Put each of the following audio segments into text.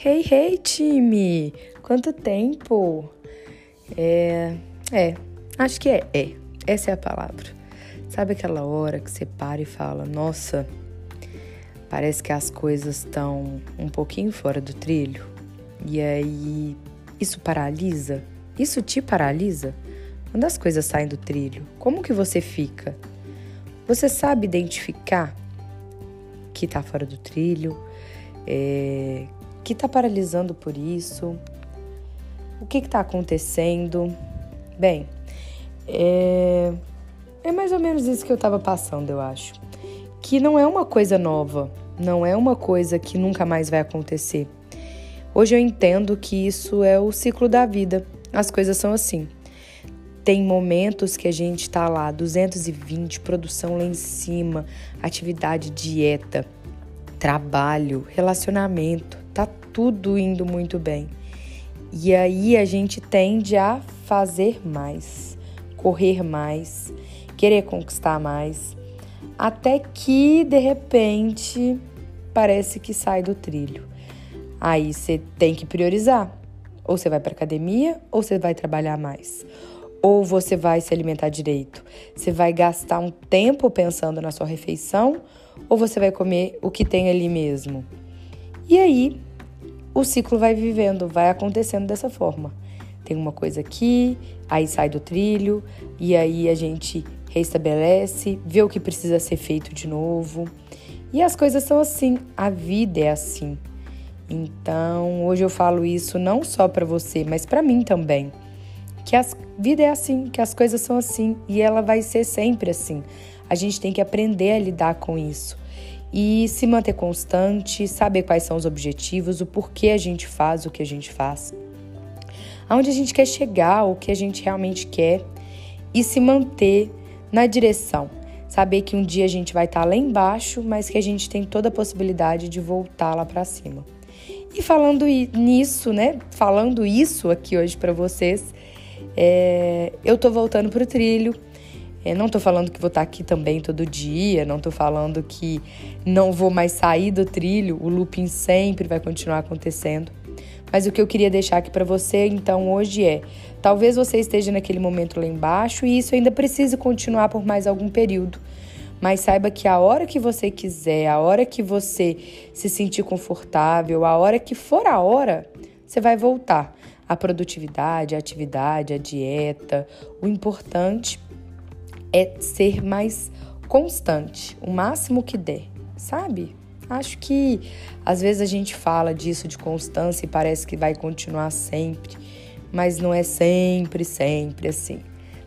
Hey, hey, time! Quanto tempo! É, é, acho que é, é. Essa é a palavra. Sabe aquela hora que você para e fala: Nossa, parece que as coisas estão um pouquinho fora do trilho? E aí, isso paralisa? Isso te paralisa? Quando as coisas saem do trilho, como que você fica? Você sabe identificar que está fora do trilho? É, que está paralisando por isso? O que está acontecendo? Bem, é, é mais ou menos isso que eu estava passando, eu acho. Que não é uma coisa nova, não é uma coisa que nunca mais vai acontecer. Hoje eu entendo que isso é o ciclo da vida. As coisas são assim. Tem momentos que a gente está lá, 220, produção lá em cima, atividade, dieta, trabalho, relacionamento, tudo indo muito bem. E aí a gente tende a fazer mais, correr mais, querer conquistar mais, até que de repente parece que sai do trilho. Aí você tem que priorizar. Ou você vai para academia ou você vai trabalhar mais. Ou você vai se alimentar direito. Você vai gastar um tempo pensando na sua refeição ou você vai comer o que tem ali mesmo. E aí o ciclo vai vivendo, vai acontecendo dessa forma. Tem uma coisa aqui, aí sai do trilho, e aí a gente restabelece, vê o que precisa ser feito de novo. E as coisas são assim, a vida é assim. Então, hoje eu falo isso não só para você, mas para mim também. Que a vida é assim, que as coisas são assim e ela vai ser sempre assim. A gente tem que aprender a lidar com isso e se manter constante, saber quais são os objetivos, o porquê a gente faz o que a gente faz, aonde a gente quer chegar, o que a gente realmente quer e se manter na direção. Saber que um dia a gente vai estar lá embaixo, mas que a gente tem toda a possibilidade de voltar lá para cima. E falando nisso, né? Falando isso aqui hoje para vocês, é, eu tô voltando pro trilho é, não estou falando que vou estar tá aqui também todo dia, não estou falando que não vou mais sair do trilho, o looping sempre vai continuar acontecendo. Mas o que eu queria deixar aqui para você então hoje é: talvez você esteja naquele momento lá embaixo e isso ainda precise continuar por mais algum período. Mas saiba que a hora que você quiser, a hora que você se sentir confortável, a hora que for a hora, você vai voltar. A produtividade, a atividade, a dieta. O importante é ser mais constante, o máximo que der, sabe? Acho que às vezes a gente fala disso de constância e parece que vai continuar sempre, mas não é sempre, sempre assim.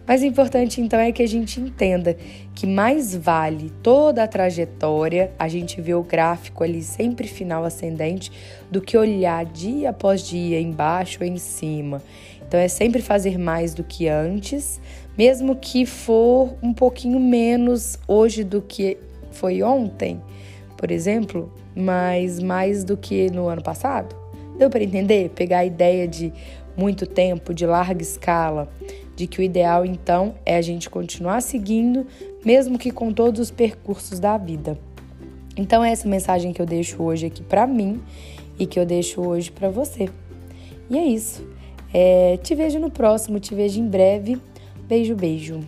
Mas o importante então é que a gente entenda que mais vale toda a trajetória, a gente vê o gráfico ali sempre final ascendente, do que olhar dia após dia, embaixo ou em cima. Então é sempre fazer mais do que antes, mesmo que for um pouquinho menos hoje do que foi ontem, por exemplo, mas mais do que no ano passado. Deu para entender? Pegar a ideia de muito tempo, de larga escala, de que o ideal então é a gente continuar seguindo, mesmo que com todos os percursos da vida. Então, é essa mensagem que eu deixo hoje aqui para mim e que eu deixo hoje para você. E é isso. É, te vejo no próximo, te vejo em breve. Beijo, beijo.